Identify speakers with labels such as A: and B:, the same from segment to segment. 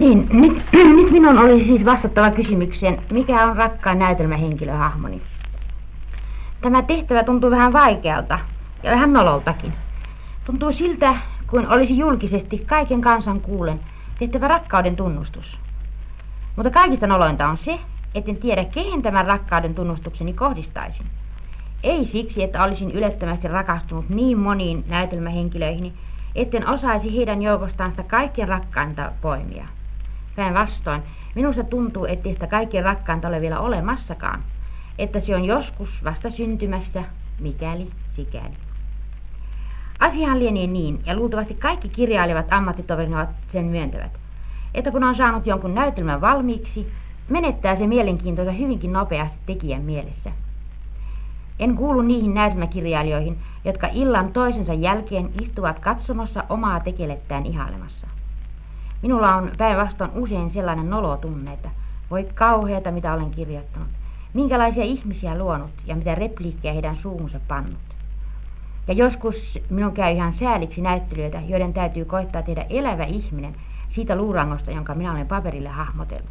A: Niin, nyt, nyt minun olisi siis vastattava kysymykseen, mikä on rakkaan näytelmähenkilöhahmoni. Tämä tehtävä tuntuu vähän vaikealta ja vähän nololtakin. Tuntuu siltä, kuin olisi julkisesti kaiken kansan kuulen tehtävä rakkauden tunnustus. Mutta kaikista nolointa on se, etten tiedä, kehen tämän rakkauden tunnustukseni kohdistaisin. Ei siksi, että olisin ylettömästi rakastunut niin moniin näytelmähenkilöihin, etten osaisi heidän joukostaan sitä kaikkien rakkainta poimia. Päinvastoin, minusta tuntuu, ettei sitä kaikkien rakkainta ole vielä olemassakaan, että se on joskus vasta syntymässä, mikäli, sikäli. Asiahan lienee niin, ja luultavasti kaikki kirjailivat ammattitoverini sen myöntävät, että kun on saanut jonkun näytelmän valmiiksi, menettää se mielenkiintoisa hyvinkin nopeasti tekijän mielessä. En kuulu niihin näytelmäkirjailijoihin, jotka illan toisensa jälkeen istuvat katsomassa omaa tekelettään ihailemassa. Minulla on päinvastoin usein sellainen nolo tunne, että voi kauheata mitä olen kirjoittanut, minkälaisia ihmisiä luonut ja mitä repliikkejä heidän suunsa pannut. Ja joskus minun käy ihan sääliksi näyttelijöitä, joiden täytyy koittaa tehdä elävä ihminen siitä luurangosta, jonka minä olen paperille hahmotellut.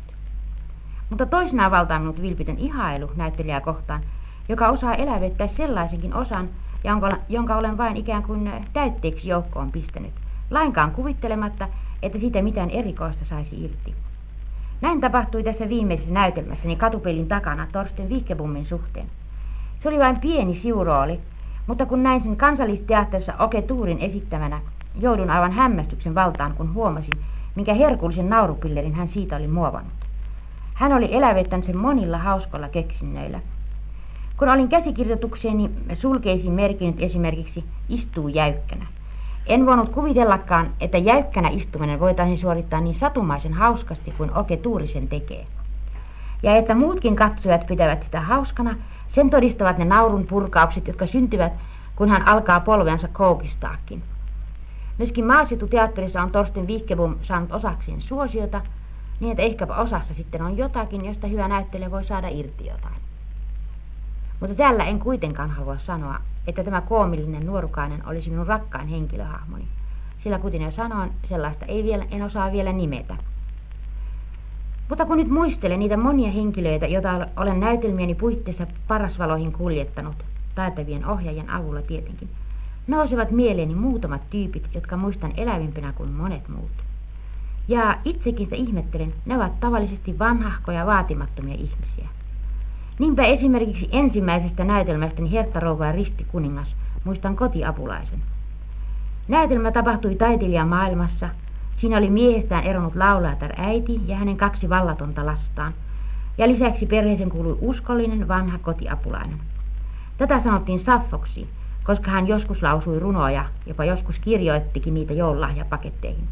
A: Mutta toisinaan valtaa minut vilpitön ihailu näyttelijää kohtaan, joka osaa elävyttää sellaisenkin osan, jonka, jonka olen vain ikään kuin täytteeksi joukkoon pistänyt, lainkaan kuvittelematta, että siitä mitään erikoista saisi irti. Näin tapahtui tässä viimeisessä näytelmässäni katupelin takana Torsten Vihkebummin suhteen. Se oli vain pieni siurooli, mutta kun näin sen kansallisteatterissa Oke Tuurin esittämänä, joudun aivan hämmästyksen valtaan, kun huomasin, minkä herkullisen naurupillerin hän siitä oli muovannut. Hän oli elävettänyt sen monilla hauskoilla keksinnöillä. Kun olin käsikirjoitukseeni sulkeisiin merkinnyt esimerkiksi istuu jäykkänä. En voinut kuvitellakaan, että jäykkänä istuminen voitaisiin suorittaa niin satumaisen hauskasti kuin Oke Tuurisen tekee. Ja että muutkin katsojat pitävät sitä hauskana, sen todistavat ne naurun purkaukset, jotka syntyvät, kun hän alkaa polvensa koukistaakin. Myöskin maaseututeatterissa on Torsten Vihkebum saanut osakseen suosiota, niin että ehkäpä osassa sitten on jotakin, josta hyvä näyttelijä voi saada irti jotain. Mutta tällä en kuitenkaan halua sanoa, että tämä koomillinen nuorukainen olisi minun rakkain henkilöhahmoni, sillä kuten jo sanoin, sellaista ei vielä, en osaa vielä nimetä. Mutta kun nyt muistelen niitä monia henkilöitä, joita olen näytelmieni puitteissa parasvaloihin kuljettanut, taitavien ohjaajien avulla tietenkin, nousevat mieleeni muutamat tyypit, jotka muistan elävimpänä kuin monet muut. Ja itsekin sitä ihmettelen, ne ovat tavallisesti vanhahkoja vaatimattomia ihmisiä. Niinpä esimerkiksi ensimmäisestä näytelmästäni Hertta Rouva ja Risti kuningas muistan kotiapulaisen. Näytelmä tapahtui taiteilijan maailmassa. Siinä oli miehestään eronnut laulajatar äiti ja hänen kaksi vallatonta lastaan. Ja lisäksi perheeseen kuului uskollinen vanha kotiapulainen. Tätä sanottiin Saffoksi, koska hän joskus lausui runoja, jopa joskus kirjoittikin niitä joululahjapaketteihin.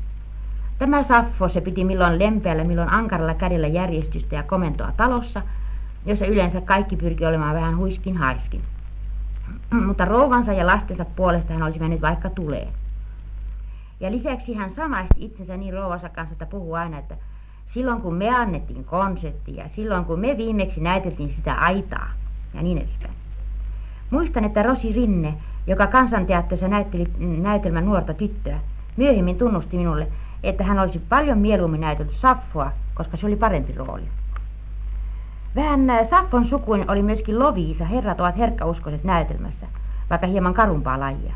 A: Tämä Saffo se piti milloin lempeällä, milloin ankaralla kädellä järjestystä ja komentoa talossa – jossa yleensä kaikki pyrki olemaan vähän huiskin haiskin. Mutta rouvansa ja lastensa puolesta hän olisi mennyt vaikka tulee. Ja lisäksi hän samaisti itsensä niin rouvansa kanssa, että puhuu aina, että silloin kun me annettiin konsertti ja silloin kun me viimeksi näyteltiin sitä aitaa ja niin edespäin. Muistan, että Rosi Rinne, joka kansanteatterissa näytteli näytelmän nuorta tyttöä, myöhemmin tunnusti minulle, että hän olisi paljon mieluummin näytellyt Saffoa, koska se oli parempi rooli. Vähän äh, Saffon sukuin oli myöskin Loviisa, herrat ovat herkkäuskoiset näytelmässä, vaikka hieman karumpaa lajia.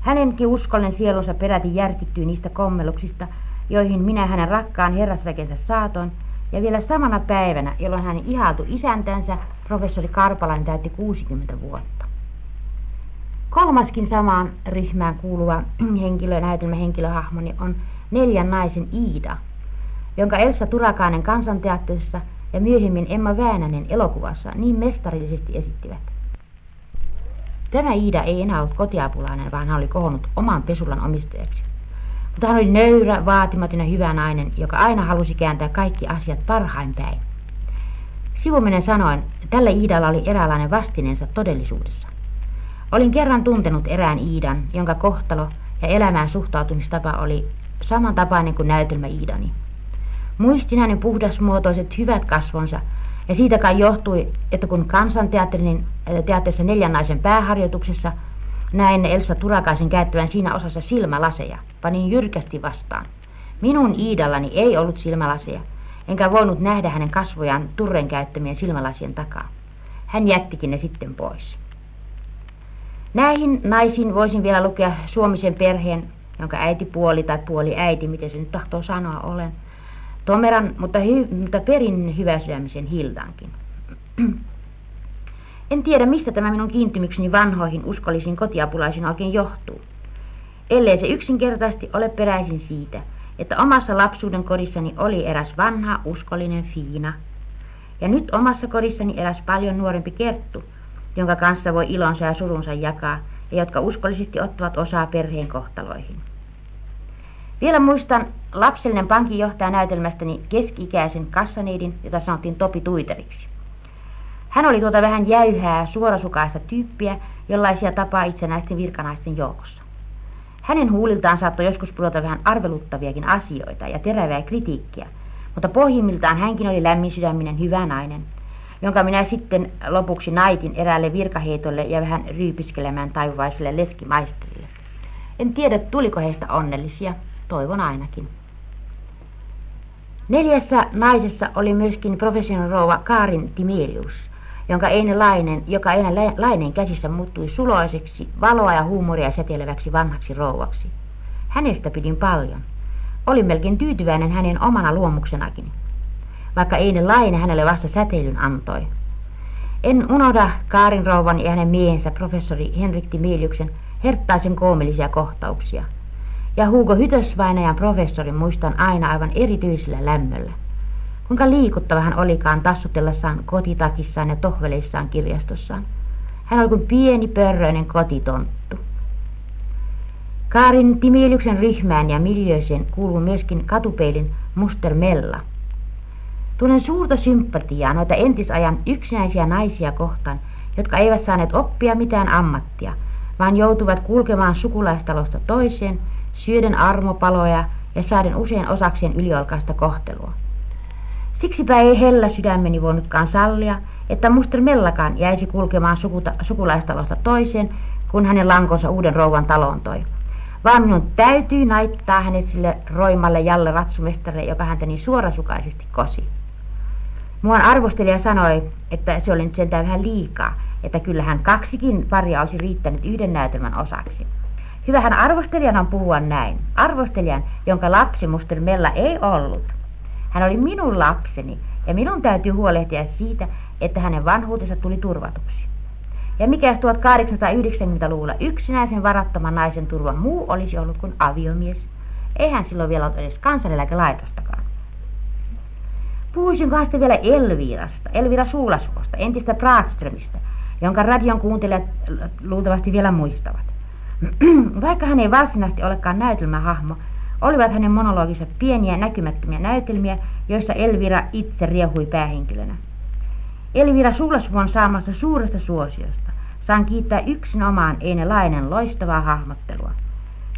A: Hänenkin uskollinen sielunsa peräti järkittyy niistä kommeluksista, joihin minä hänen rakkaan herrasväkensä saatoin, ja vielä samana päivänä, jolloin hän ihaltui isäntänsä, professori Karpalainen täytti 60 vuotta. Kolmaskin samaan ryhmään kuuluva henkilö, näytelmähenkilöhahmoni on neljän naisen Iida, jonka Elsa Turakainen kansanteatterissa – ja myöhemmin Emma Väänänen elokuvassa niin mestarillisesti esittivät. Tämä Iida ei enää ollut kotiapulainen, vaan hän oli kohonnut oman pesulan omistajaksi. Mutta hän oli nöyrä, vaatimaton ja hyvä nainen, joka aina halusi kääntää kaikki asiat parhain päin. Sivuminen sanoen, tällä Iidalla oli eräänlainen vastineensa todellisuudessa. Olin kerran tuntenut erään Iidan, jonka kohtalo ja elämään suhtautumistapa oli samantapainen kuin näytelmä Iidani. Muistin hänen puhdasmuotoiset hyvät kasvonsa, ja siitä kai johtui, että kun kansanteatterin äh, teatterissa neljän naisen pääharjoituksessa näin Elsa Turakaisen käyttävän siinä osassa silmälaseja, panin jyrkästi vastaan. Minun Iidallani ei ollut silmälaseja, enkä voinut nähdä hänen kasvojaan turren käyttämien silmälasien takaa. Hän jättikin ne sitten pois. Näihin naisiin voisin vielä lukea Suomisen perheen, jonka äiti puoli tai puoli äiti, miten se nyt tahtoo sanoa olen, Tomeran, mutta, mutta perin hyväsydämisen Hildankin. En tiedä, mistä tämä minun kiintymykseni vanhoihin uskollisiin kotiapulaisiin oikein johtuu. Ellei se yksinkertaisesti ole peräisin siitä, että omassa lapsuuden kodissani oli eräs vanha, uskollinen Fiina. Ja nyt omassa kodissani eräs paljon nuorempi Kerttu, jonka kanssa voi ilonsa ja surunsa jakaa, ja jotka uskollisesti ottavat osaa perheen kohtaloihin. Vielä muistan lapsellinen pankinjohtaja näytelmästäni keski-ikäisen kassaneidin, jota sanottiin Topi Tuiteriksi. Hän oli tuota vähän jäyhää, suorasukaista tyyppiä, jollaisia tapaa itsenäisten virkanaisten joukossa. Hänen huuliltaan saattoi joskus pudota vähän arveluttaviakin asioita ja terävää kritiikkiä, mutta pohjimmiltaan hänkin oli lämmin sydäminen hyvä nainen, jonka minä sitten lopuksi naitin eräälle virkaheitolle ja vähän ryypiskelemään taivaiselle leskimaisterille. En tiedä, tuliko heistä onnellisia, toivon ainakin. Neljässä naisessa oli myöskin professional rouva Kaarin Timelius, jonka Eine Lainen, joka Eine Lainen käsissä muuttui suloiseksi, valoa ja huumoria säteileväksi vanhaksi rouvaksi. Hänestä pidin paljon. Olin melkein tyytyväinen hänen omana luomuksenakin, vaikka Eine Laine hänelle vasta säteilyn antoi. En unohda Kaarin rouvan ja hänen miehensä professori Henrik Timeliuksen herttaisen koomillisia kohtauksia. Ja Hugo Hytösvainajan professori muistan aina aivan erityisellä lämmöllä. Kuinka liikuttava hän olikaan tassutellessaan kotitakissaan ja tohveleissaan kirjastossaan. Hän oli kuin pieni pörröinen kotitonttu. Kaarin Timiilyksen ryhmään ja miljööseen kuuluu myöskin katupeilin Muster Mella. Tunnen suurta sympatiaa noita entisajan yksinäisiä naisia kohtaan, jotka eivät saaneet oppia mitään ammattia, vaan joutuvat kulkemaan sukulaistalosta toiseen, syöden armopaloja ja saaden usein osakseen yliolkaista kohtelua. Siksipä ei hellä sydämeni voinutkaan sallia, että muster Mellakaan jäisi kulkemaan sukuta, sukulaistalosta toiseen, kun hänen lankonsa uuden rouvan taloon toi. Vaan minun täytyy naittaa hänet sille roimalle Jalle ratsumestarille, joka häntä niin suorasukaisesti kosi. Muan arvostelija sanoi, että se oli nyt sentään vähän liikaa, että kyllähän kaksikin paria olisi riittänyt yhden näytelmän osaksi. Hyvähän arvostelijan on puhua näin. Arvostelijan, jonka lapsi muster Mella ei ollut. Hän oli minun lapseni ja minun täytyy huolehtia siitä, että hänen vanhuutensa tuli turvatuksi. Ja mikäs 1890-luvulla yksinäisen varattoman naisen turva muu olisi ollut kuin aviomies. Eihän silloin vielä ollut edes kansaneläkelaitostakaan. Puhuisin kanssa vielä Elvirasta, Elvira Suulasuosta, entistä Braatströmistä, jonka radion kuuntelijat luultavasti vielä muistavat. Vaikka hän ei varsinaisesti olekaan näytelmähahmo, olivat hänen monologissa pieniä näkymättömiä näytelmiä, joissa Elvira itse riehui päähenkilönä. Elvira Suulasvuon saamassa suuresta suosiosta saan kiittää yksin omaan Eine Lainen loistavaa hahmottelua.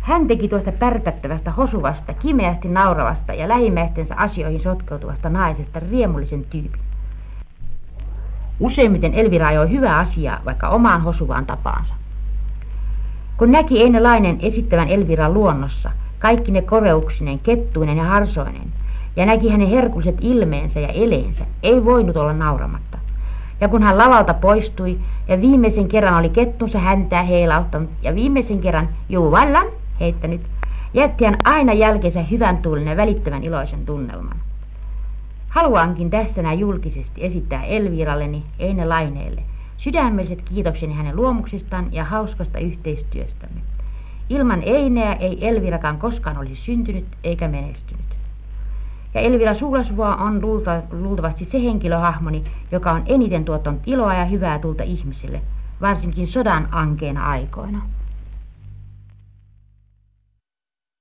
A: Hän teki tuosta pärpättävästä, hosuvasta, kimeästi nauravasta ja lähimmäistensä asioihin sotkeutuvasta naisesta riemullisen tyypin. Useimmiten Elvira ajoi hyvää asiaa, vaikka omaan hosuvaan tapaansa. Kun näki Eine Lainen esittävän Elviran luonnossa, kaikki ne koreuksineen, kettuinen ja harsoinen, ja näki hänen herkulliset ilmeensä ja eleensä, ei voinut olla nauramatta. Ja kun hän lavalta poistui, ja viimeisen kerran oli kettunsa häntää heilauttanut, ja viimeisen kerran juuvallan heittänyt, jätti hän aina jälkeensä hyvän tuulinen ja välittävän iloisen tunnelman. Haluankin tässä näin julkisesti esittää Elviralleni, Eine Laineelle, sydämelliset kiitokseni hänen luomuksistaan ja hauskasta yhteistyöstämme. Ilman Eineä ei Elvirakaan koskaan olisi syntynyt eikä menestynyt. Ja Elvira Suulasvuo on luulta, luultavasti se henkilöhahmoni, joka on eniten tuottanut iloa ja hyvää tulta ihmisille, varsinkin sodan ankeena aikoina.